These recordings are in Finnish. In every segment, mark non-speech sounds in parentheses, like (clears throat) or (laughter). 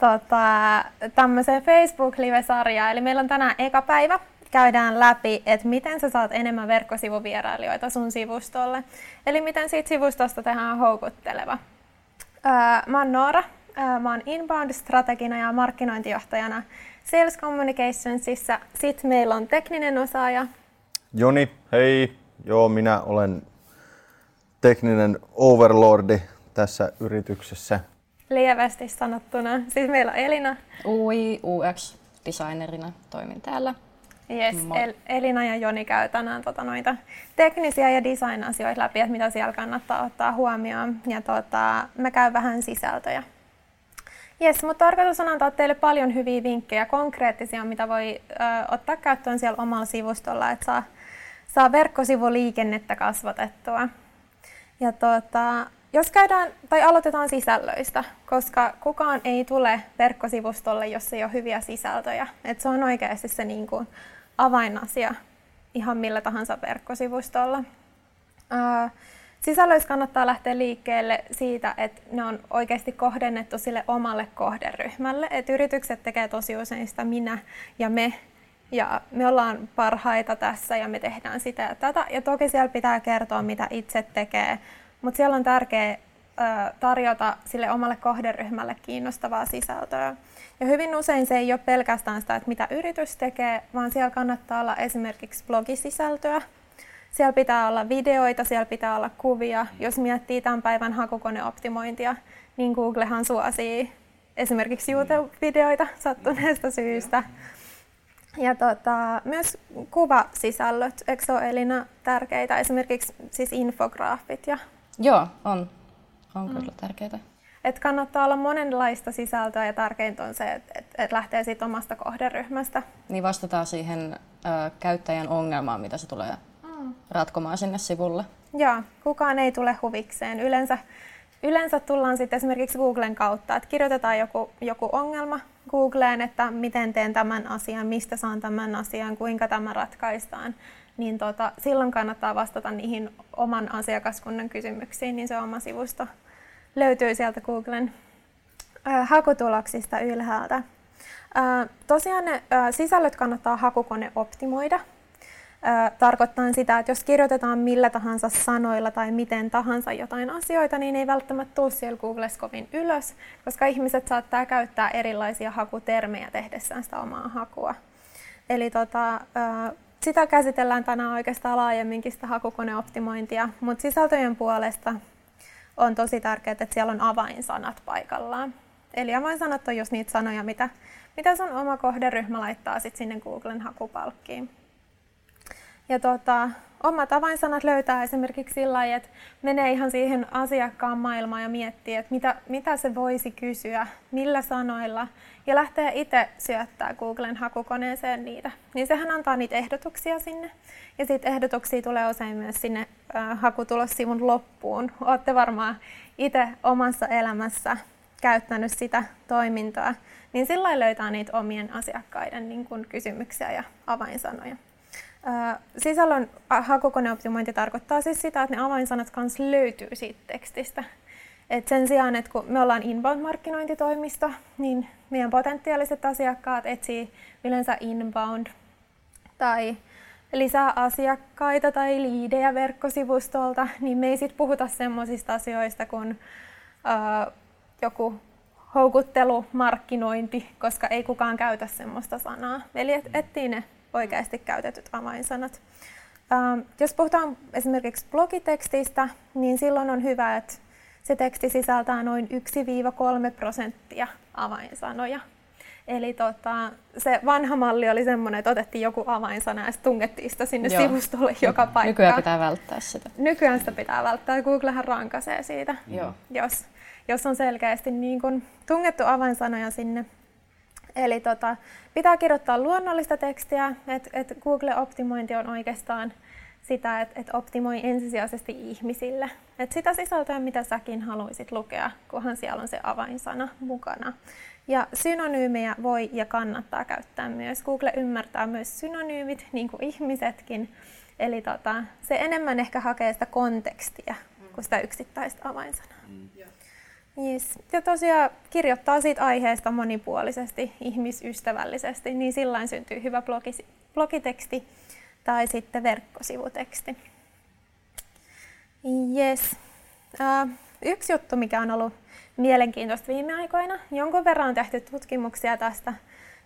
tota, tämmöiseen Facebook-live-sarjaan. Eli meillä on tänään eka päivä. Käydään läpi, että miten sä saat enemmän verkkosivuvierailijoita sun sivustolle. Eli miten siitä sivustosta tehdään houkutteleva. Öö, mä oon Noora. Öö, mä oon inbound-strategina ja markkinointijohtajana Sales Communicationsissa. Sitten meillä on tekninen osaaja. Joni, hei. Joo, minä olen tekninen overlordi tässä yrityksessä lievästi sanottuna. Siis meillä on Elina. UI UX-designerina toimin täällä. Yes, El- Elina ja Joni käy tänään tota, noita teknisiä ja design-asioita läpi, että mitä siellä kannattaa ottaa huomioon. Ja tota, mä käyn vähän sisältöjä. Yes, mutta tarkoitus on antaa teille paljon hyviä vinkkejä, konkreettisia, mitä voi ö, ottaa käyttöön siellä omalla sivustolla, että saa, saa verkkosivuliikennettä kasvatettua. Ja tota, jos käydään tai aloitetaan sisällöistä, koska kukaan ei tule verkkosivustolle, jos ei ole hyviä sisältöjä. Et se on oikeasti se niin kuin avainasia ihan millä tahansa verkkosivustolla. Sisällöissä kannattaa lähteä liikkeelle siitä, että ne on oikeasti kohdennettu sille omalle kohderyhmälle. Et yritykset tekee tosi usein sitä minä ja me ja me ollaan parhaita tässä ja me tehdään sitä ja tätä. Ja toki siellä pitää kertoa, mitä itse tekee, mutta siellä on tärkeää tarjota sille omalle kohderyhmälle kiinnostavaa sisältöä. Ja hyvin usein se ei ole pelkästään sitä, että mitä yritys tekee, vaan siellä kannattaa olla esimerkiksi blogisisältöä. Siellä pitää olla videoita, siellä pitää olla kuvia. Jos miettii tämän päivän hakukoneoptimointia, niin Googlehan suosii esimerkiksi YouTube-videoita sattuneesta syystä. Ja tota, myös kuvasisällöt, eikö se ole Elina tärkeitä? Esimerkiksi siis infograafit ja Joo, on. On mm. kyllä tärkeää. Et kannattaa olla monenlaista sisältöä ja tärkeintä on se, että et, et lähtee siitä omasta kohderyhmästä. Niin vastataan siihen ö, käyttäjän ongelmaan, mitä se tulee mm. ratkomaan sinne sivulle. Joo, kukaan ei tule huvikseen. Yleensä, yleensä tullaan sitten esimerkiksi Googlen kautta, että kirjoitetaan joku, joku ongelma Googleen, että miten teen tämän asian, mistä saan tämän asian, kuinka tämä ratkaistaan niin tota, silloin kannattaa vastata niihin oman asiakaskunnan kysymyksiin, niin se oma sivusto löytyy sieltä Googlen äh, hakutuloksista ylhäältä. Äh, tosiaan ne äh, sisällöt kannattaa hakukone optimoida. Tarkoittaa sitä, että jos kirjoitetaan millä tahansa sanoilla tai miten tahansa jotain asioita, niin ei välttämättä tule siellä Googlessa kovin ylös, koska ihmiset saattaa käyttää erilaisia hakutermejä tehdessään sitä omaa hakua. Eli tota, sitä käsitellään tänään oikeastaan laajemminkin sitä hakukoneoptimointia, mutta sisältöjen puolesta on tosi tärkeää, että siellä on avainsanat paikallaan. Eli avainsanat on just niitä sanoja, mitä, mitä sun oma kohderyhmä laittaa sit sinne Googlen hakupalkkiin. Ja tota, omat avainsanat löytää esimerkiksi sillä lailla, että menee ihan siihen asiakkaan maailmaan ja miettii, että mitä, mitä se voisi kysyä, millä sanoilla, ja lähtee itse syöttää Googlen hakukoneeseen niitä. Niin sehän antaa niitä ehdotuksia sinne. Ja sitten ehdotuksia tulee usein myös sinne äh, hakutulossivun loppuun. Olette varmaan itse omassa elämässä käyttänyt sitä toimintaa. niin silloin löytää niitä omien asiakkaiden niin kysymyksiä ja avainsanoja. Sisällön hakukoneoptimointi tarkoittaa siis sitä, että ne avainsanat kanssa löytyy siitä tekstistä. Et sen sijaan, että kun me ollaan inbound-markkinointitoimisto, niin meidän potentiaaliset asiakkaat etsii yleensä inbound tai lisää asiakkaita tai liidejä verkkosivustolta, niin me ei sitten puhuta semmoisista asioista kuin uh, joku houkuttelu, markkinointi, koska ei kukaan käytä semmoista sanaa. Eli et, etsii ne oikeasti käytetyt avainsanat. Uh, jos puhutaan esimerkiksi blogitekstistä, niin silloin on hyvä, että se teksti sisältää noin 1-3 prosenttia avainsanoja. Eli tota, se vanha malli oli semmoinen, että otettiin joku avainsana ja tungettiin sitä sinne Joo. sivustolle joka paikkaan. Nykyään pitää välttää sitä. Nykyään sitä pitää välttää. Googlehan rankaisee siitä, Joo. Jos, jos on selkeästi niin kun tungettu avainsanoja sinne. Eli tota, pitää kirjoittaa luonnollista tekstiä, että et Google-optimointi on oikeastaan sitä, että et optimoi ensisijaisesti ihmisille. Et sitä sisältöä, mitä säkin haluaisit lukea, kunhan siellä on se avainsana mukana. Ja synonyymejä voi ja kannattaa käyttää myös. Google ymmärtää myös synonyymit, niin kuin ihmisetkin. Eli tota, se enemmän ehkä hakee sitä kontekstia kuin sitä yksittäistä avainsanaa. Mm. Yes. Ja tosiaan kirjoittaa siitä aiheesta monipuolisesti, ihmisystävällisesti, niin sillä syntyy hyvä blogi, blogiteksti tai sitten verkkosivuteksti. Yes. Uh, yksi juttu, mikä on ollut mielenkiintoista viime aikoina, jonkun verran on tehty tutkimuksia tästä,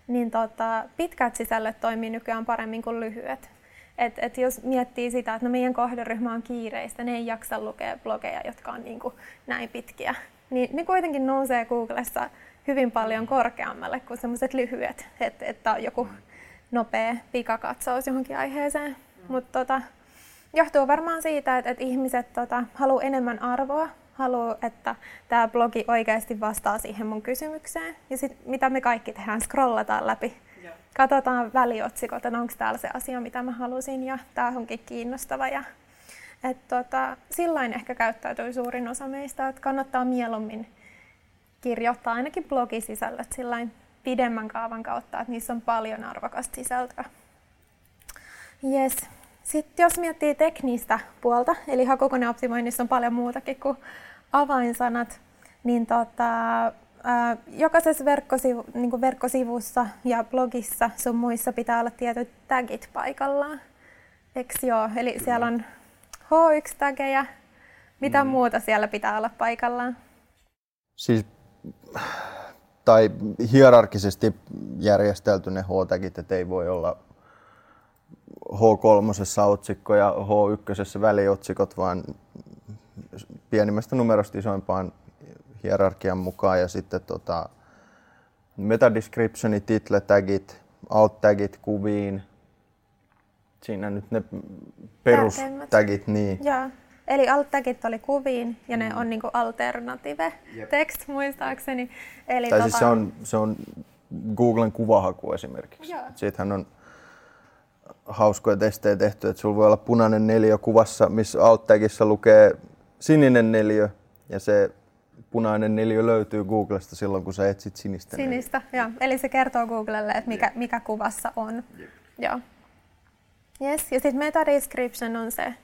niin tota, pitkät sisällöt toimii nykyään paremmin kuin lyhyet. Et, et jos miettii sitä, että no meidän kohderyhmä on kiireistä, ne ei jaksa lukea blogeja, jotka on niin kuin näin pitkiä, niin ne kuitenkin nousee Googlessa hyvin paljon korkeammalle kuin sellaiset lyhyet, että et on joku nopea pikakatsaus johonkin aiheeseen. Mm. Mutta tota, johtuu varmaan siitä, että, että ihmiset tota, haluaa enemmän arvoa, haluaa, että tämä blogi oikeasti vastaa siihen mun kysymykseen. Ja sitten mitä me kaikki tehdään, scrollataan läpi. Yeah. Katsotaan väliotsikot, että onko täällä se asia, mitä mä halusin ja tämä onkin kiinnostava. Ja, et tota, sillain ehkä käyttäytyy suurin osa meistä, että kannattaa mieluummin kirjoittaa ainakin blogisisällöt sillain pidemmän kaavan kautta, että niissä on paljon arvokasta sisältöä. Yes. Sitten jos miettii teknistä puolta, eli hakukoneoptimoinnissa on paljon muutakin kuin avainsanat, niin tota, jokaisessa verkkosivu, niin verkkosivussa ja blogissa sun muissa pitää olla tietyt tagit paikallaan. Eks joo? Eli siellä on H1-tageja. Mitä mm. muuta siellä pitää olla paikallaan? Siis tai hierarkisesti järjestelty ne H-tagit, että ei voi olla H3 otsikko ja H1 väliotsikot, vaan pienimmästä numerosta isoimpaan hierarkian mukaan ja sitten tota, metadescriptioni, title tagit, alt tagit kuviin. Siinä nyt ne perustagit. Niin. Joo. Eli alt-tagit oli kuviin ja ne mm. on niinku alternative yep. text muistaakseni. Eli tai tota... siis se on, se on Googlen kuvahaku esimerkiksi. Joo. Siitähän on hauskoja testejä tehty, että sulla voi olla punainen neliö kuvassa, missä alt-tagissa lukee sininen neliö ja se punainen neliö löytyy Googlesta silloin, kun sä etsit sinistä Sinistä, joo. Eli se kertoo Googlelle, että mikä, mikä kuvassa on. Yep. Joo. Yes. Ja sitten meta description on se,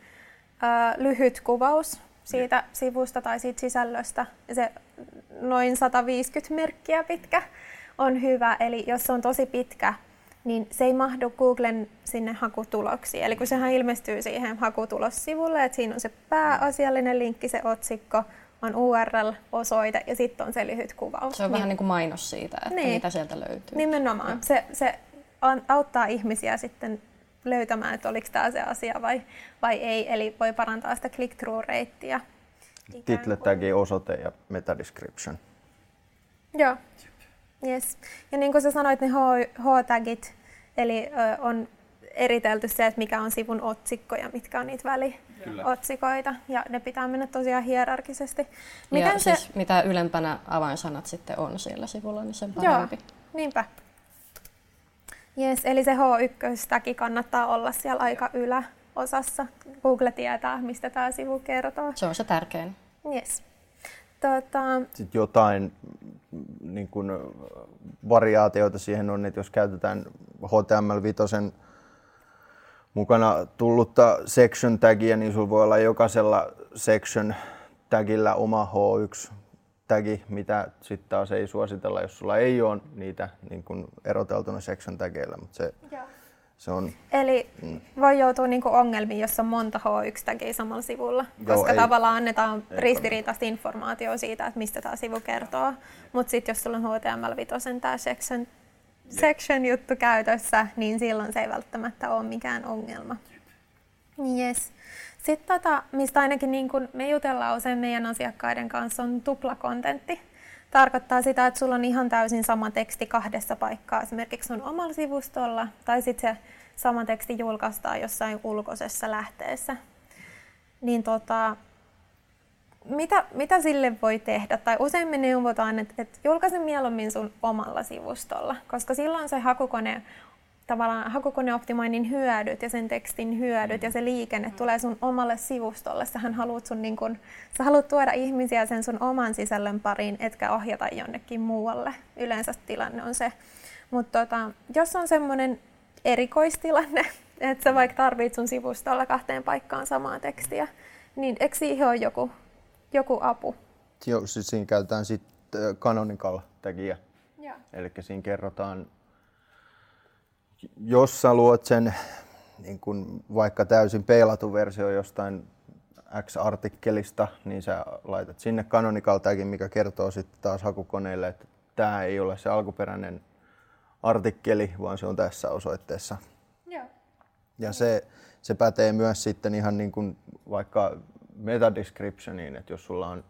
lyhyt kuvaus siitä sivusta tai siitä sisällöstä. Se noin 150 merkkiä pitkä on hyvä. Eli jos se on tosi pitkä, niin se ei mahdu Googlen sinne hakutuloksiin. Eli kun sehän ilmestyy siihen hakutulossivulle, että siinä on se pääasiallinen linkki, se otsikko, on URL-osoite ja sitten on se lyhyt kuvaus. Se on niin, vähän niin kuin mainos siitä, että niin, mitä sieltä löytyy. Nimenomaan. Se, se auttaa ihmisiä sitten löytämään, että oliko tämä se asia vai, vai ei. Eli voi parantaa sitä click-through-reittiä. Title tagi, osoite ja meta description. Joo. Yes. Ja niin kuin sä sanoit, niin H-tagit, eli ö, on eritelty se, että mikä on sivun otsikko ja mitkä on niitä väliotsikoita. Ja ne pitää mennä tosiaan hierarkisesti. Miten ja se... siis mitä ylempänä avainsanat sitten on siellä sivulla, niin sen parempi. Joo, niinpä. Yes, eli se H1 kannattaa olla siellä aika yläosassa. Google tietää, mistä tämä sivu kertoo. Se on se tärkein. Yes. Tota... Sitten jotain niin kuin, variaatioita siihen on, että jos käytetään HTML5 mukana tullutta section tagia, niin sulla voi olla jokaisella section tagillä oma H1 tagi, mitä sitten taas ei suositella, jos sulla ei ole niitä niin kuin eroteltuna section tageilla, mutta se, se on... Eli mm. voi joutua niinku ongelmiin, jos on monta H1-tagia samalla sivulla, Joo, koska ei, tavallaan annetaan ei, ristiriitaista informaatiota siitä, että mistä tämä sivu kertoo. Mutta sitten jos sulla on HTML5 tämä section, section juttu käytössä, niin silloin se ei välttämättä ole mikään ongelma. Yes. Sitten tota, mistä ainakin niin kun me jutellaan usein meidän asiakkaiden kanssa, on tuplakontentti. Tarkoittaa sitä, että sulla on ihan täysin sama teksti kahdessa paikkaa, esimerkiksi sun omalla sivustolla, tai sitten se sama teksti julkaistaan jossain ulkoisessa lähteessä. Niin tota, mitä, mitä sille voi tehdä? Tai usein me neuvotaan, että, että julkaise mieluummin sun omalla sivustolla, koska silloin se hakukone tavallaan hakukoneoptimoinnin hyödyt ja sen tekstin hyödyt ja se liikenne tulee sun omalle sivustolle. Sähän haluat, sun niin kun, sä haluat tuoda ihmisiä sen sun oman sisällön pariin, etkä ohjata jonnekin muualle. Yleensä tilanne on se. Mutta tota, jos on semmoinen erikoistilanne, (laughs) että sä vaikka tarvitset sun sivustolla kahteen paikkaan samaa tekstiä, niin eikö siihen ole joku, joku apu? Joo, siis siinä käytetään sitten canonical tagia. Eli siinä kerrotaan jos sä luot sen niin kun vaikka täysin peilatun versio jostain X-artikkelista, niin sä laitat sinne canonical tagin, mikä kertoo sitten taas hakukoneelle, että tämä ei ole se alkuperäinen artikkeli, vaan se on tässä osoitteessa. Joo. Ja se, se pätee myös sitten ihan niin kuin vaikka metadescriptioniin, että jos sulla on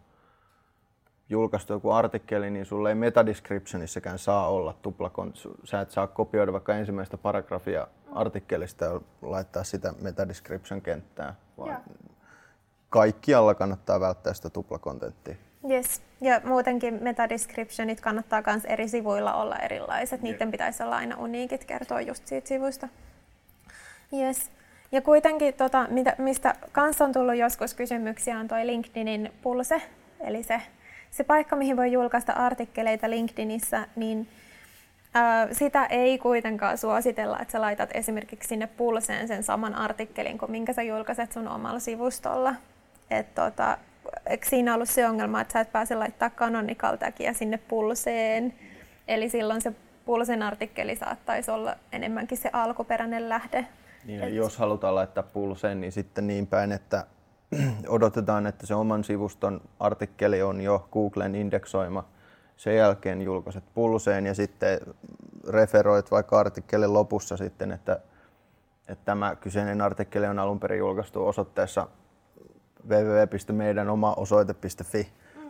julkaistu joku artikkeli, niin sulle ei metadescriptionissäkään saa olla tuplakon. Sä et saa kopioida vaikka ensimmäistä paragrafia artikkelista ja laittaa sitä metadescription kenttään, vaan kaikkialla kannattaa välttää sitä tuplakontenttia. Yes. Ja muutenkin metadescriptionit kannattaa myös eri sivuilla olla erilaiset. Niiden pitäisi olla aina uniikit, kertoa just siitä sivusta. Yes. Ja kuitenkin, tota, mitä, mistä kanssa on tullut joskus kysymyksiä, on toi LinkedInin pulse, eli se se paikka, mihin voi julkaista artikkeleita LinkedInissä, niin ää, sitä ei kuitenkaan suositella, että sä laitat esimerkiksi sinne pulseen sen saman artikkelin kuin minkä sä julkaiset sun omalla sivustolla. Et tota, eikö siinä ollut se ongelma, että sä et pääse laittaa canonical sinne pulseen, eli silloin se pulsen artikkeli saattaisi olla enemmänkin se alkuperäinen lähde. Niin, Et... jos halutaan laittaa pulseen, niin sitten niin päin, että (clears throat) odotetaan, että se oman sivuston artikkeli on jo Googlen indeksoima. Sen jälkeen julkaiset pulseen ja sitten referoit vaikka artikkelin lopussa sitten, että, että tämä kyseinen artikkeli on alun perin julkaistu osoitteessa www.meidänomaosoite.fi. Mm.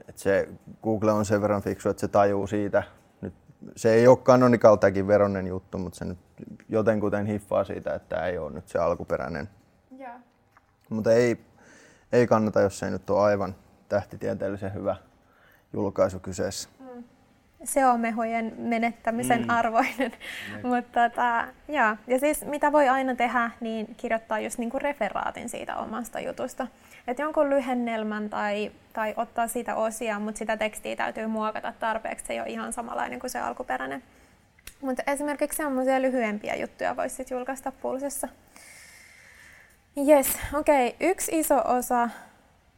Että se Google on sen verran fiksu, että se tajuu siitä. Nyt, se ei ole kanonikaltakin veronen juttu, mutta se nyt jotenkuten hiffaa siitä, että tämä ei ole nyt se alkuperäinen mutta ei, ei kannata, jos ei nyt ole aivan tähtitieteellisen hyvä julkaisu kyseessä. Mm. Se on mehojen menettämisen mm. arvoinen. Mm. (laughs) Mutta, tota, ja. ja siis mitä voi aina tehdä, niin kirjoittaa just niinku referaatin siitä omasta jutusta. Et jonkun lyhennelmän tai, tai ottaa siitä osia, mutta sitä tekstiä täytyy muokata tarpeeksi. Se ei ole ihan samanlainen kuin se alkuperäinen. Mutta esimerkiksi semmoisia lyhyempiä juttuja voisi julkaista pulsissa. Yes, okei. Okay. Yksi iso osa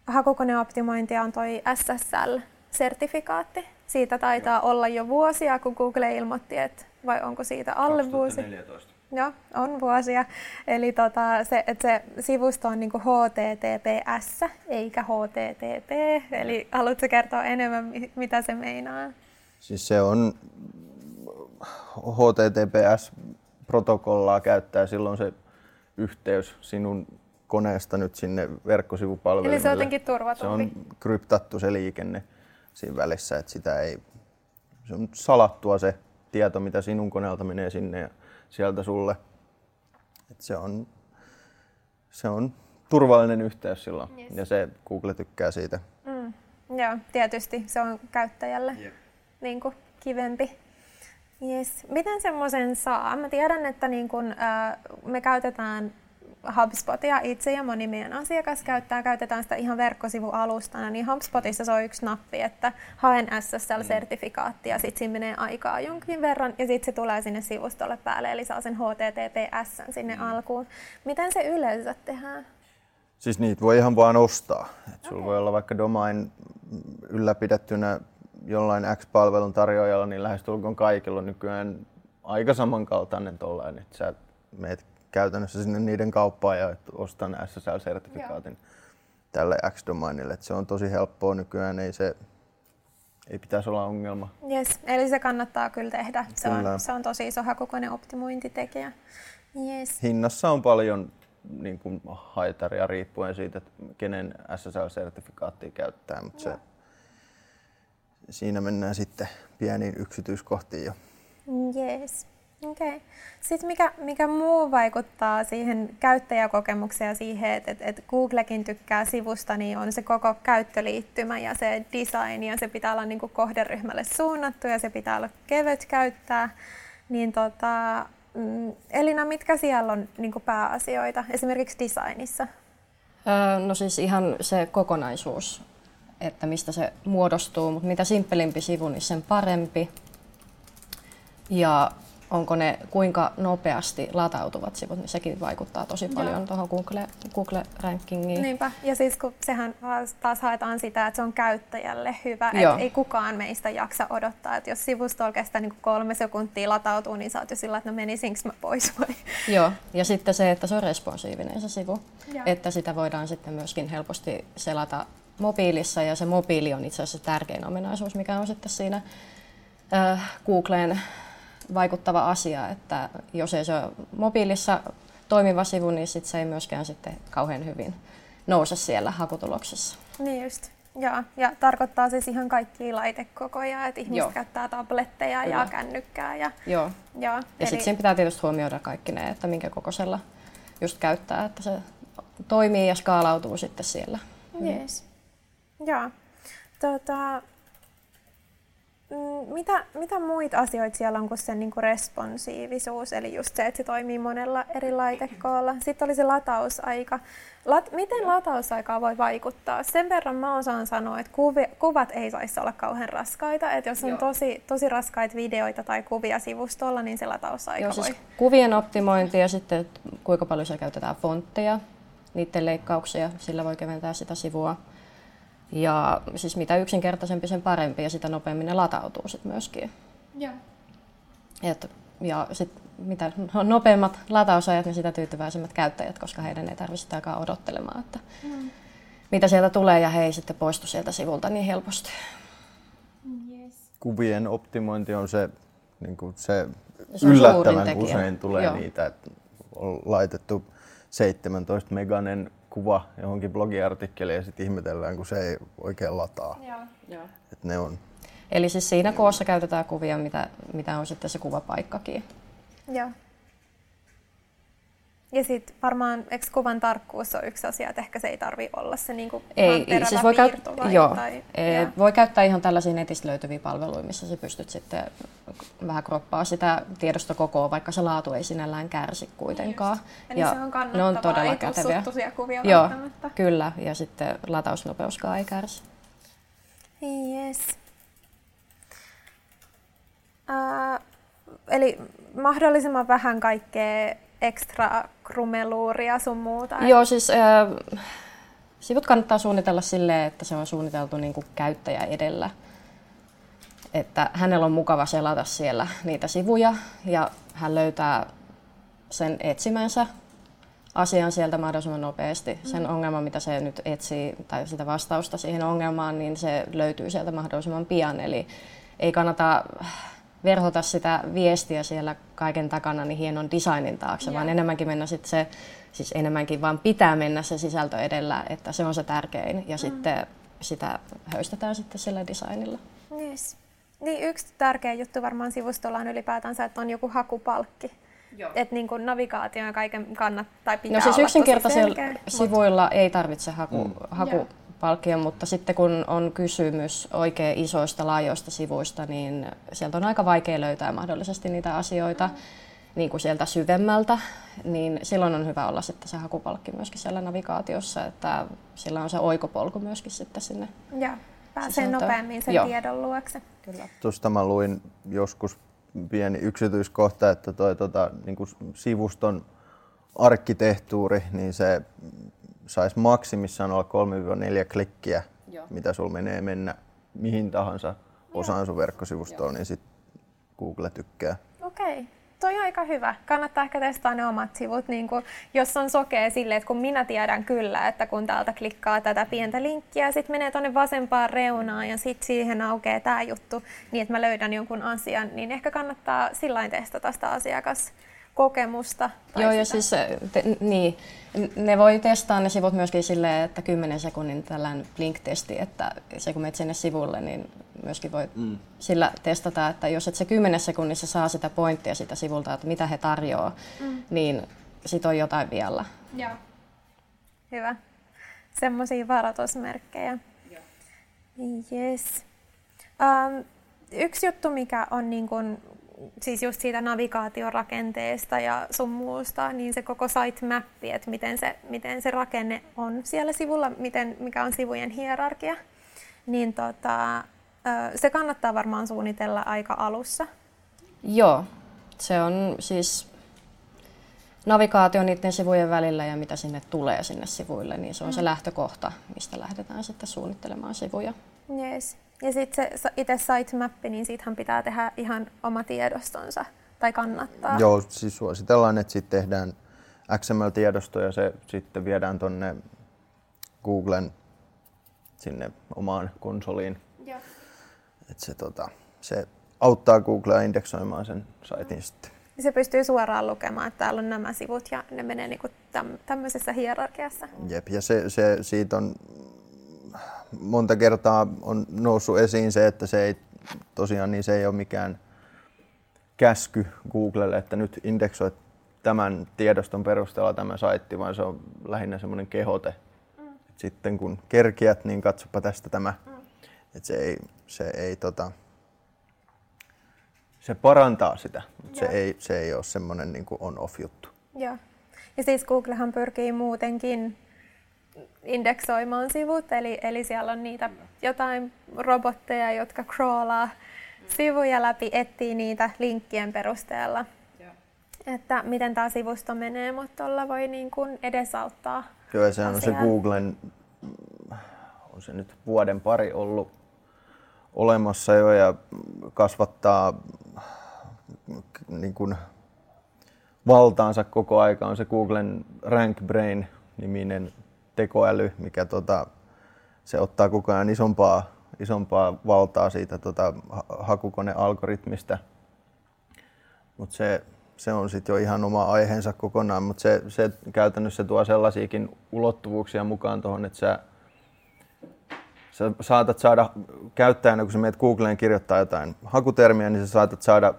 hakukoneoptimointia on toi SSL-sertifikaatti. Siitä taitaa Joo. olla jo vuosia, kun Google ilmoitti, että vai onko siitä alle 2014. vuosi? Joo, on vuosia. Eli tota, se, että se sivusto on niin HTTPS eikä HTTP. Eli haluatko kertoa enemmän, mitä se meinaa? Siis se on HTTPS-protokollaa käyttää silloin se yhteys sinun koneesta nyt sinne verkkosivupalveluun. Eli se on jotenkin turvatumpi? Se on kryptattu se liikenne siinä välissä, että sitä ei, se on salattua se tieto, mitä sinun koneelta menee sinne ja sieltä sulle. Et se, on, se on turvallinen yhteys silloin yes. ja se Google tykkää siitä. Mm. Joo, tietysti se on käyttäjälle yep. niin kuin kivempi. Yes. Miten semmoisen saa? Mä tiedän, että niin kun, äh, me käytetään HubSpotia itse ja moni meidän asiakas käyttää, käytetään sitä ihan verkkosivualustana, niin HubSpotissa se on yksi nappi, että haen SSL-sertifikaatti ja sitten siinä menee aikaa jonkin verran ja sitten se tulee sinne sivustolle päälle, eli saa sen HTTPS sinne mm. alkuun. Miten se yleensä tehdään? Siis niitä voi ihan vaan ostaa. Et sulla okay. voi olla vaikka domain ylläpidettynä jollain X-palvelun tarjoajalla, niin lähestulkoon kaikilla on nykyään aika samankaltainen tollainen, että sä meet käytännössä sinne niiden kauppaan ja ostan SSL-sertifikaatin Joo. tälle X-domainille. Et se on tosi helppoa nykyään, ei se ei pitäisi olla ongelma. Yes, eli se kannattaa kyllä tehdä. Se, kyllä. On, se on tosi iso hakukoinen optimointitekijä. Yes. Hinnassa on paljon niin kuin haitaria riippuen siitä, että kenen SSL-sertifikaattia käyttää, mutta se, siinä mennään sitten pieniin yksityiskohtiin jo. Yes. Okay. Sitten mikä, mikä muu vaikuttaa siihen käyttäjäkokemukseen ja siihen, että, että, että Googlekin tykkää sivusta, niin on se koko käyttöliittymä ja se design ja se pitää olla niin kuin kohderyhmälle suunnattu ja se pitää olla kevyt käyttää. Niin tota, mm, Elina, mitkä siellä on niin kuin pääasioita esimerkiksi designissa? No siis ihan se kokonaisuus, että mistä se muodostuu, mutta mitä simppelimpi sivu, niin sen parempi. Ja onko ne kuinka nopeasti latautuvat sivut, niin sekin vaikuttaa tosi paljon tuohon Google, Google-rankingiin. Niinpä, ja siis kun sehän taas haetaan sitä, että se on käyttäjälle hyvä, että ei kukaan meistä jaksa odottaa, että jos sivusto oikeastaan niin kolme sekuntia latautuu, niin sä oot jo sillä, että no menisinkö mä pois vai? Joo, ja sitten se, että se on responsiivinen se sivu, Joo. että sitä voidaan sitten myöskin helposti selata mobiilissa, ja se mobiili on itse asiassa tärkein ominaisuus, mikä on sitten siinä äh, Googleen vaikuttava asia, että jos ei se ole mobiilissa toimiva sivu, niin sit se ei myöskään sitten kauhean hyvin nouse siellä hakutuloksessa. Niin just. Joo, ja tarkoittaa siis ihan kaikkia laitekokoja, että ihmiset Joo. käyttää tabletteja Kyllä. ja kännykkää. Ja, Joo. Joo, ja eli... sitten siinä pitää tietysti huomioida kaikki ne, että minkä kokoisella just käyttää, että se toimii ja skaalautuu sitten siellä. Yes. Joo. Tota, mitä, mitä muita asioita siellä on kuin se niin kuin responsiivisuus, eli just se, että se toimii monella eri laitekoolla. Sitten oli se latausaika. Lat, miten latausaikaa voi vaikuttaa? Sen verran mä osaan sanoa, että kuvi, kuvat ei saisi olla kauhean raskaita. Että jos on tosi, tosi raskaita videoita tai kuvia sivustolla, niin se latausaika Joo, siis voi... Kuvien optimointi ja sitten kuinka paljon siellä käytetään fontteja, niiden leikkauksia, sillä voi keventää sitä sivua. Ja siis mitä yksinkertaisempi sen parempi ja sitä nopeammin ne latautuu sitten myöskin. Joo. Et, ja sit mitä nopeammat latausajat, niin sitä tyytyväisemmät käyttäjät, koska heidän ei tarvitse sitä aikaa odottelemaan, että mm. mitä sieltä tulee ja he ei sitten poistu sieltä sivulta niin helposti. Yes. Kuvien optimointi on se, niin kuin se, se yllättävän usein tulee Joo. niitä, että on laitettu 17 meganen kuva johonkin blogiartikkeliin ja sitten ihmetellään, kun se ei oikein lataa. Joo. Joo. Et ne on. Eli siis siinä koossa käytetään kuvia, mitä, mitä on sitten se kuvapaikkakin. Joo. Ja sitten varmaan, eikö kuvan tarkkuus on yksi asia, että ehkä se ei tarvi olla se niinku ei, siis voi, käyt- vai, joo, tai, ei, voi käyttää ihan tällaisia netistä löytyviä palveluja, missä sä pystyt sitten vähän kroppaa sitä tiedostokokoa, vaikka se laatu ei sinällään kärsi kuitenkaan. Eli ja se on ne on todella ei käteviä. kuvia Joo, kyllä, ja sitten latausnopeuskaan ei kärsi. Yes. Uh, eli mahdollisimman vähän kaikkea ekstra krumeluuria sun muuta? Joo, siis äh, sivut kannattaa suunnitella silleen, että se on suunniteltu niin kuin käyttäjä edellä. Että hänellä on mukava selata siellä niitä sivuja ja hän löytää sen etsimänsä asian sieltä mahdollisimman nopeasti. Sen mm. ongelman, mitä se nyt etsii, tai sitä vastausta siihen ongelmaan, niin se löytyy sieltä mahdollisimman pian. Eli ei kannata verhota sitä viestiä siellä kaiken takana niin hienon designin taakse, ja. vaan enemmänkin mennä sitten se, siis enemmänkin vaan pitää mennä se sisältö edellä, että se on se tärkein ja mm. sitten sitä höystetään sitten sillä designilla. Yes. Niin yksi tärkeä juttu varmaan sivustolla on ylipäätänsä, että on joku hakupalkki. Että niin kuin navigaatio ja kaiken kannattaa pitää No siis yksinkertaisilla sivuilla mutta... ei tarvitse haku, mm. haku palkkion, mutta sitten kun on kysymys oikein isoista, laajoista sivuista, niin sieltä on aika vaikea löytää mahdollisesti niitä asioita mm. niin kuin sieltä syvemmältä. niin silloin on hyvä olla sitten se hakupalkki myöskin siellä navigaatiossa, että sillä on se oikopolku myöskin sitten sinne. Ja pääsee sisältöön. nopeammin sen Joo. tiedon luokse. Kyllä. Tuosta mä luin joskus pieni yksityiskohta, että toi, tota, niin kuin sivuston arkkitehtuuri, niin se saisi maksimissaan olla 3-4 klikkiä, Joo. mitä sulla menee mennä mihin tahansa osaan sun verkkosivustoon, niin sit Google tykkää. Okei. Okay. Toi on aika hyvä. Kannattaa ehkä testaa ne omat sivut, niin kun, jos on sokea sille, että kun minä tiedän kyllä, että kun täältä klikkaa tätä pientä linkkiä, sitten menee tuonne vasempaan reunaan ja sitten siihen aukeaa tämä juttu, niin että mä löydän jonkun asian, niin ehkä kannattaa sillä testata sitä asiakas kokemusta. Joo, ja siis te, niin, ne voi testaa ne sivut myöskin silleen, että 10 sekunnin tällainen blink-testi, että se kun menet sinne sivulle, niin myöskin voi mm. sillä testata, että jos et se 10 sekunnissa saa sitä pointtia sitä sivulta, että mitä he tarjoaa, mm. niin sit on jotain vielä. Joo. Hyvä. Semmoisia varoitusmerkkejä. Yes. Um, yksi juttu, mikä on niin kun siis just siitä navigaatiorakenteesta ja sun muusta, niin se koko sitemappi, että miten se, miten se rakenne on siellä sivulla, miten, mikä on sivujen hierarkia, niin tota, se kannattaa varmaan suunnitella aika alussa. Joo, se on siis navigaatio niiden sivujen välillä ja mitä sinne tulee sinne sivuille, niin se on mm. se lähtökohta, mistä lähdetään sitten suunnittelemaan sivuja. Yes. Ja sitten se itse sitemappi, niin siitähän pitää tehdä ihan oma tiedostonsa tai kannattaa. Joo, siis suositellaan, että sitten tehdään XML-tiedosto ja se sitten viedään tuonne Googlen sinne omaan konsoliin. Joo. Et se, tota, se auttaa Googlea indeksoimaan sen saitin sitten. Se pystyy suoraan lukemaan, että täällä on nämä sivut ja ne menee niinku tämmöisessä hierarkiassa. Jep, ja se, se, siitä on monta kertaa on noussut esiin se, että se ei tosiaan niin se ei ole mikään käsky Googlelle, että nyt indeksoit tämän tiedoston perusteella tämä saitti, vaan se on lähinnä semmoinen kehote. Mm. Sitten kun kerkiät, niin katsopa tästä tämä. Mm. Et se ei, se ei tota, se parantaa sitä, mutta se ei, se ei ole semmoinen niin on-off juttu. Joo. Ja siis Googlehan pyrkii muutenkin indeksoimaan sivut, eli, eli siellä on niitä jotain robotteja, jotka crawlaa sivuja läpi, etsii niitä linkkien perusteella, että miten tämä sivusto menee, mutta tuolla voi niin kuin edesauttaa Joo, se on se Googlen, on se nyt vuoden pari ollut olemassa jo ja kasvattaa niin kuin valtaansa koko aika on se Googlen Rank Brain niminen tekoäly, mikä tota, se ottaa koko ajan isompaa, isompaa valtaa siitä tota, hakukonealgoritmista. Mutta se, se on sitten jo ihan oma aiheensa kokonaan, mutta se, se käytännössä tuo sellaisiakin ulottuvuuksia mukaan tuohon, että sä, sä saatat saada käyttäjänä, kun sä menet Googleen kirjoittaa jotain hakutermiä, niin sä saatat saada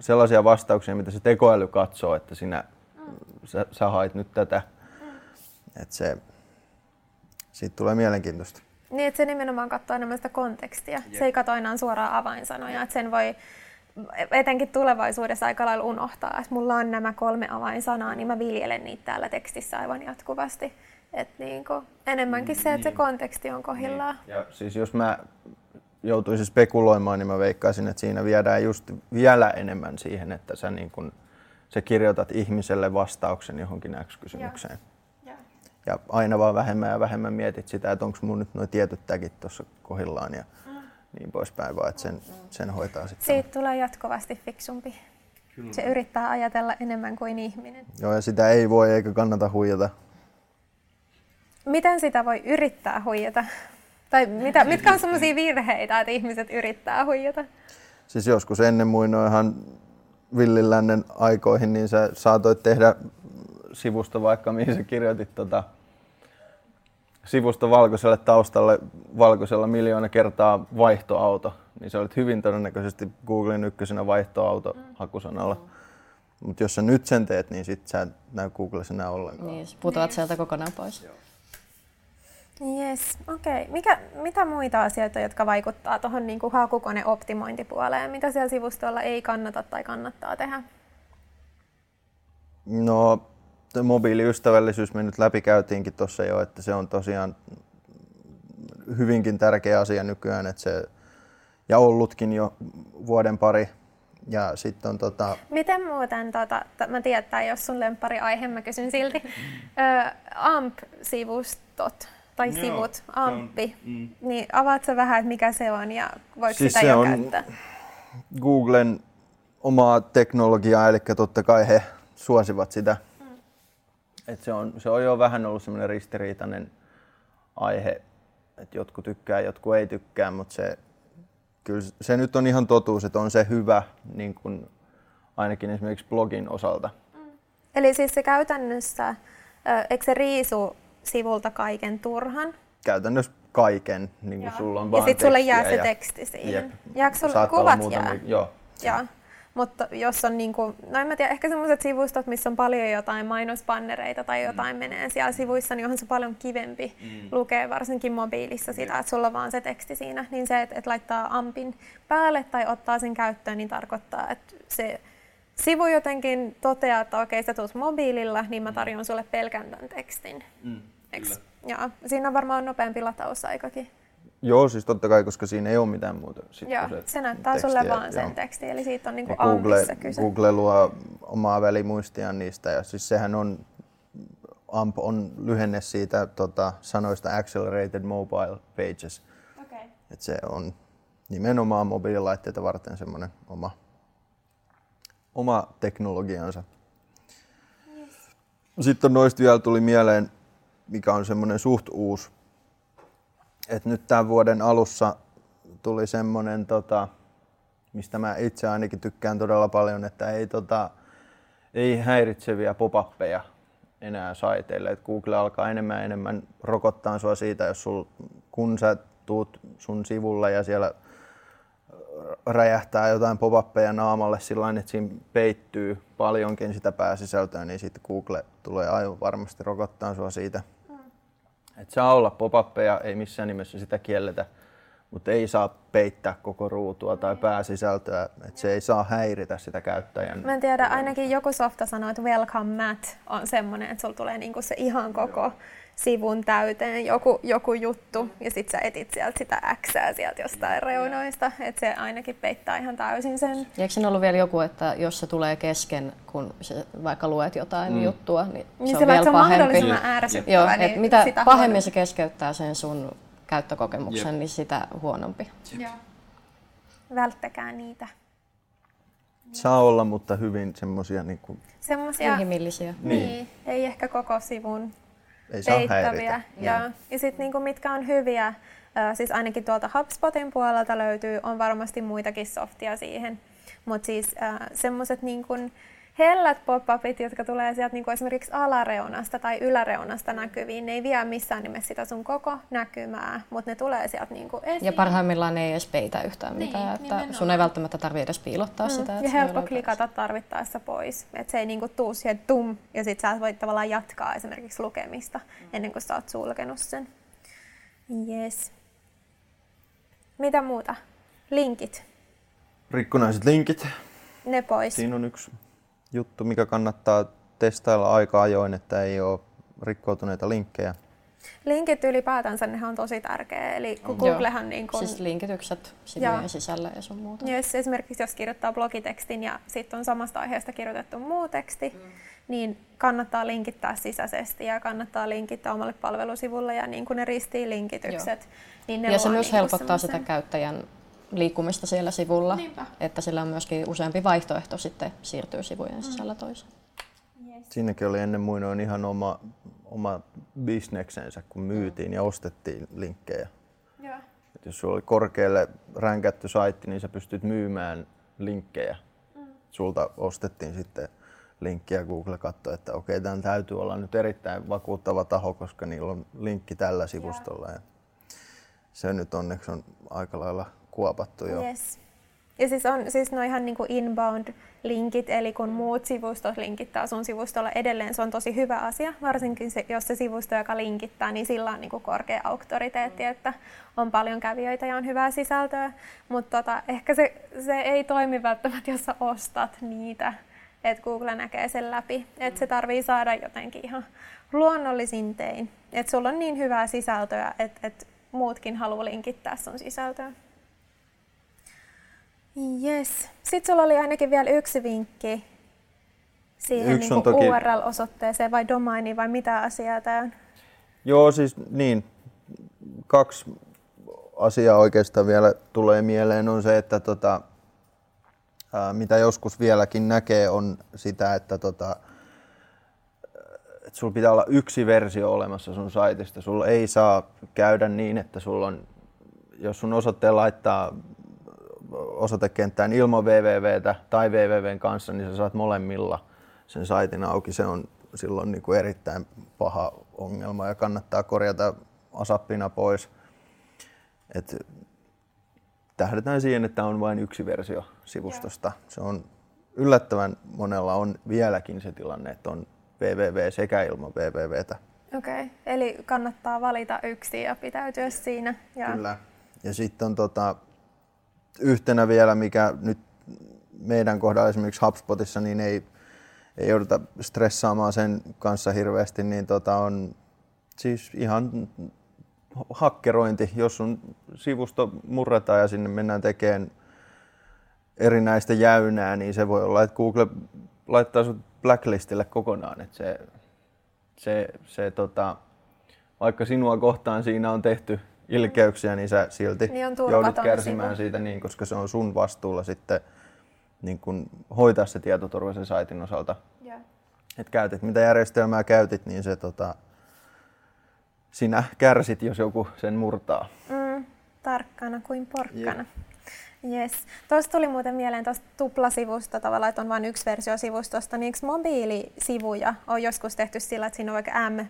sellaisia vastauksia, mitä se tekoäly katsoo, että sinä, sä, sä hait nyt tätä. Et se, siitä tulee mielenkiintoista. Niin, että se nimenomaan katsoo enemmän sitä kontekstia. Jep. Se ei katso enää suoraan avainsanoja. Että sen voi etenkin tulevaisuudessa aika lailla unohtaa, että mulla on nämä kolme avainsanaa, niin mä viljelen niitä täällä tekstissä aivan jatkuvasti. Et niin kuin, enemmänkin se, että se niin. konteksti on kohillaan. Niin. Ja siis jos mä joutuisin spekuloimaan, niin mä veikkaisin, että siinä viedään just vielä enemmän siihen, että sä, niin kun, sä kirjoitat ihmiselle vastauksen johonkin X-kysymykseen. Ja ja aina vaan vähemmän ja vähemmän mietit sitä, että onko mun nyt nuo tietyt tägit tuossa kohillaan ja mm. niin poispäin, vaan että sen, sen hoitaa sitten. Siitä tulee jatkuvasti fiksumpi. Kyllä. Se yrittää ajatella enemmän kuin ihminen. Joo, ja sitä ei voi eikä kannata huijata. Miten sitä voi yrittää huijata? Tai mitä, mitkä on sellaisia virheitä, että ihmiset yrittää huijata? Siis joskus ennen muinoinhan villilännen aikoihin, niin sä saatoit tehdä sivusto vaikka, mihin sä kirjoitit tota, sivusto valkoiselle taustalle valkoisella miljoona kertaa vaihtoauto, niin se olit hyvin todennäköisesti Googlen ykkösenä vaihtoauto mm. hakusanalla. Mm. Mutta jos sä nyt sen teet, niin sit sä et näy Googlessa enää ollenkaan. Niin, putoat niin. sieltä kokonaan pois. Yes, okei. Okay. Mikä, mitä muita asioita, jotka vaikuttaa tuohon niin hakukoneoptimointipuoleen? Mitä siellä sivustolla ei kannata tai kannattaa tehdä? No, mobiiliystävällisyys me nyt läpikäytiinkin tuossa jo, että se on tosiaan hyvinkin tärkeä asia nykyään, että se, ja ollutkin jo vuoden pari. Ja sitten on tota... Miten muuten, tota, mä tiedän, jos sun lempari aihe, mä kysyn silti, ö, AMP-sivustot tai Joo, sivut, AMPi, mm. niin avaatko vähän, että mikä se on ja voiko siis sitä jo on käyttää? Googlen omaa teknologiaa, eli totta kai he suosivat sitä. Et se, on, se on jo vähän ollut semmoinen ristiriitainen aihe, että jotkut tykkää, jotkut ei tykkää, mutta se, kyllä se nyt on ihan totuus, että on se hyvä, niin kuin ainakin esimerkiksi blogin osalta. Mm. Eli siis se käytännössä, eikö se riisu sivulta kaiken turhan? Käytännössä kaiken, niin kuin sulla on vaan Ja sitten sulle jää se teksti siihen. Jääkö sulle kuvat jää? Joo. Joo. Mutta jos on, niin kuin, no en mä tiedä, ehkä semmoiset sivustot, missä on paljon jotain mainospannereita tai mm. jotain mm. menee siellä sivuissa, niin onhan se paljon kivempi mm. lukea, varsinkin mobiilissa sitä, että sulla on vaan se teksti siinä. Niin se, että, että laittaa ampin päälle tai ottaa sen käyttöön, niin tarkoittaa, että se sivu jotenkin toteaa, että okei, sä tulet mobiililla, niin mä mm. tarjon sulle pelkän tämän tekstin. Mm, Joo. Siinä on varmaan nopeampi latausaikakin. Joo, siis totta kai, koska siinä ei ole mitään muuta. Sit, Joo, se, se näyttää tekstiä, sulle vaan sen joo. tekstin, eli siitä on niinku Google, kyse. Google luo omaa välimuistiaan niistä, ja siis sehän on, AMP on lyhenne siitä tota, sanoista Accelerated Mobile Pages. Okay. Et se on nimenomaan mobiililaitteita varten semmoinen oma, oma teknologiansa. Yes. Sitten noista vielä tuli mieleen, mikä on semmoinen suht uusi et nyt tämän vuoden alussa tuli semmoinen, tota, mistä mä itse ainakin tykkään todella paljon, että ei, tota, ei häiritseviä pop-appeja enää saiteille. Et Google alkaa enemmän ja enemmän rokottaa sua siitä, jos sul, kun sä tuut sun sivulle ja siellä räjähtää jotain pop-appeja naamalle sillä että siinä peittyy paljonkin sitä pääsisältöä, niin sitten Google tulee aivan varmasti rokottaa sua siitä et saa olla pop ei missään nimessä sitä kielletä, mutta ei saa peittää koko ruutua tai pääsisältöä, että se ei saa häiritä sitä käyttäjän. Mä en tiedä, ainakin joku softa sanoo, että welcome mat on semmoinen, että sulla tulee niinku se ihan koko sivun täyteen joku, joku juttu ja sit sä etit sieltä sitä Xää sieltä jostain reunoista, että se ainakin peittää ihan täysin sen. Ja eikö siinä ollut vielä joku, että jos se tulee kesken, kun se, vaikka luet jotain mm. juttua, niin, niin se on vielä se on pahempi. ärsyttävä, Joo, niin mitä pahemmin se keskeyttää sen sun käyttökokemuksen, Jep. niin sitä huonompi. Joo. Välttäkää niitä. Saa olla, mutta hyvin semmoisia niin kuin... Semmoisia inhimillisiä. Niin. niin. Ei ehkä koko sivun ei peittäviä. Ja, ja sitten niinku, mitkä on hyviä, siis ainakin tuolta HubSpotin puolelta löytyy, on varmasti muitakin softia siihen. Mutta siis semmoiset niin hellät pop-upit, jotka tulee sieltä niin kuin esimerkiksi alareunasta tai yläreunasta näkyviin, ne ei vie missään nimessä sitä sun koko näkymää, mutta ne tulee sieltä niin kuin esiin. Ja parhaimmillaan ne ei edes peitä yhtään niin, mitään, että nimenomaan. sun ei välttämättä tarvitse edes piilottaa mm. sitä. Ja helppo klikata tarvittaessa pois, että se ei niin kuin tuu siihen tum, ja sit sä voit tavallaan jatkaa esimerkiksi lukemista mm. ennen kuin sä oot sulkenut sen. Yes. Mitä muuta? Linkit. Rikkonaiset linkit. Ne pois. Siinä on yksi juttu, mikä kannattaa testailla aika ajoin, että ei ole rikkoutuneita linkkejä. Linkit ylipäätänsä ne on tosi tärkeä. Eli kun Googlehan niin kun... Siis linkitykset sivujen sisällä ja sun muuta. Yes, esimerkiksi jos kirjoittaa blogitekstin ja sitten on samasta aiheesta kirjoitettu muu teksti, mm. niin kannattaa linkittää sisäisesti ja kannattaa linkittää omalle palvelusivulle ja niin kuin ne ristiin linkitykset. Niin ne ja se myös niin helpottaa sitä käyttäjän liikkumista siellä sivulla, Niinpä. että sillä on myöskin useampi vaihtoehto sitten siirtyä sivujen mm. sisällä toiseen. Yes. Siinäkin oli ennen muinoin ihan oma, oma bisneksensä, kun myytiin ja ostettiin linkkejä. Ja. Et jos sulla oli korkealle ränkätty saitti, niin sä pystyt myymään linkkejä. Mm. Sulta ostettiin sitten linkkiä Google katsoi, että okei, tämän täytyy olla nyt erittäin vakuuttava taho, koska niillä on linkki tällä sivustolla. Ja se nyt onneksi on aika lailla kuopattu jo. Yes. Ja siis on siis no ihan niin kuin inbound-linkit, eli kun muut sivustot linkittää sun sivustolla edelleen, se on tosi hyvä asia, varsinkin se, jos se sivusto, joka linkittää, niin sillä on niin kuin korkea auktoriteetti, mm. että on paljon kävijöitä ja on hyvää sisältöä, mutta tota, ehkä se, se ei toimi välttämättä, jos sä ostat niitä että Google näkee sen läpi. Että se tarvii saada jotenkin ihan luonnollisin tein. Että sulla on niin hyvää sisältöä, että, että muutkin haluaa linkittää sun sisältöä. Yes. Sitten sulla oli ainakin vielä yksi vinkki siihen yksi niin toki... URL-osoitteeseen vai domaini vai mitä asiaa tämä on? Joo, siis niin. Kaksi asiaa oikeastaan vielä tulee mieleen on se, että tota, ää, mitä joskus vieläkin näkee on sitä, että tota, että sulla pitää olla yksi versio olemassa sun saitista. Sulla ei saa käydä niin, että sulla on, jos sun osoitteen laittaa osoitekenttään ilman wwwtä tai wwwn kanssa, niin sä saat molemmilla sen saitin auki. Se on silloin niin kuin erittäin paha ongelma ja kannattaa korjata asappina pois. Et tähdetään siihen, että on vain yksi versio sivustosta. Se on yllättävän monella on vieläkin se tilanne, että on www sekä ilman wwwtä. Okei, okay. eli kannattaa valita yksi ja pitäytyä siinä. Ja... Kyllä. Ja sitten on tota, yhtenä vielä, mikä nyt meidän kohdalla esimerkiksi HubSpotissa, niin ei, ei jouduta stressaamaan sen kanssa hirveästi, niin tota on siis ihan hakkerointi, jos sun sivusto murretaan ja sinne mennään tekemään erinäistä jäynää, niin se voi olla, että Google laittaa sut blacklistille kokonaan. Että se, se, se tota, vaikka sinua kohtaan siinä on tehty ilkeyksiä, niin sä silti niin joudut kärsimään siitä, niin, koska se on sun vastuulla sitten niin kun hoitaa se tietoturva sen saitin osalta. Yeah. Et käytit, mitä järjestelmää käytit, niin se tota, sinä kärsit, jos joku sen murtaa. Mm, tarkkana kuin porkkana. Yeah. Yes. Tuosta tuli muuten mieleen tuosta tuplasivusta tavallaan, että on vain yksi versio sivustosta, niin eikö mobiilisivuja on joskus tehty sillä, että siinä on vaikka m.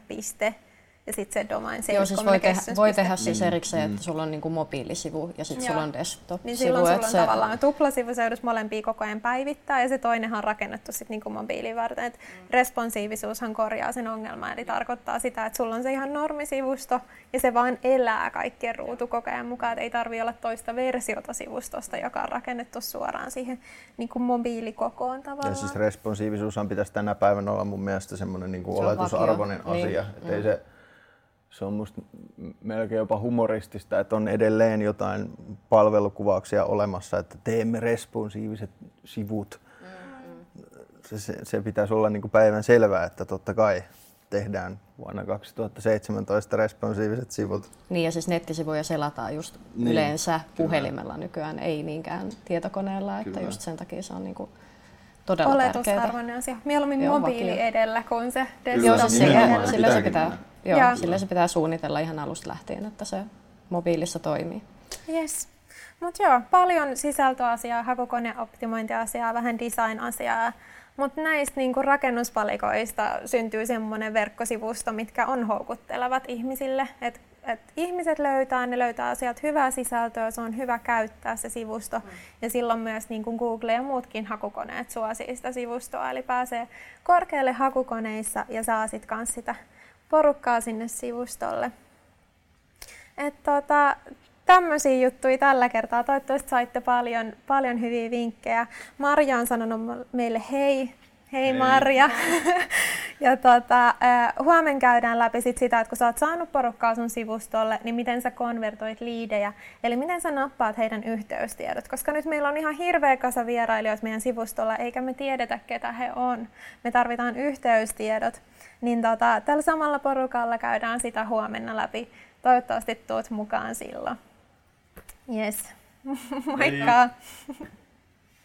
Ja sitten se domain se Joo, siis voi, tehdä, voi tehdä siis erikseen, että sulla on niinku mobiilisivu ja sitten sulla on desktop-sivu. Niin silloin sulla on se... tavallaan tuplasivu, se molempia koko ajan päivittää ja se toinenhan on rakennettu sitten niinku mobiiliin varten. Et mm. responsiivisuushan korjaa sen ongelman, eli tarkoittaa sitä, että sulla on se ihan normisivusto ja se vaan elää kaikkien ruutukokejan mukaan, että ei tarvi olla toista versiota sivustosta, joka on rakennettu suoraan siihen niinku mobiilikokoon tavallaan. Ja siis responsiivisuushan pitäisi tänä päivänä olla mun mielestä semmoinen niinku oletusarvoinen asia, niin. että mm. ei se se on musta melkein jopa humoristista, että on edelleen jotain palvelukuvauksia olemassa, että teemme responsiiviset sivut. Mm. Se, se, se pitäisi olla niin kuin päivän selvää, että totta kai tehdään vuonna 2017 responsiiviset sivut. Niin ja siis nettisivuja selataan just niin, yleensä puhelimella nykyään, ei niinkään tietokoneella, että kyllä. just sen takia se on niin kuin todella Oletusarvoinen asia. Mieluummin Joo, mobiili vakio. edellä kuin se desktop Joo, siis sillä, sillä se pitää Joo, ja. sillä se pitää suunnitella ihan alusta lähtien, että se mobiilissa toimii. Yes. Mutta joo, paljon sisältöasiaa, hakukoneoptimointiasiaa, vähän design-asiaa. Mutta näistä niinku rakennuspalikoista syntyy semmoinen verkkosivusto, mitkä on houkuttelevat ihmisille. Et, et ihmiset löytää, ne löytää asiat hyvää sisältöä, se on hyvä käyttää se sivusto. Mm. Ja silloin myös niinku Google ja muutkin hakukoneet suosii sitä sivustoa, eli pääsee korkealle hakukoneissa ja saa sitten sitä porukkaa sinne sivustolle. Et tota, tämmöisiä juttuja tällä kertaa. Toivottavasti saitte paljon, paljon hyviä vinkkejä. Marja on sanonut meille hei. Hei, hei. Marja. (laughs) ja tota, huomenna käydään läpi sit sitä, että kun sä oot saanut porukkaa sun sivustolle, niin miten sä konvertoit liidejä. Eli miten sä nappaat heidän yhteystiedot. Koska nyt meillä on ihan hirveä kasa vierailijoita meidän sivustolla, eikä me tiedetä, ketä he on. Me tarvitaan yhteystiedot. Niin tota, tällä samalla porukalla käydään sitä huomenna läpi. Toivottavasti tuot mukaan silloin. Yes. (laughs) Moikka! Hei.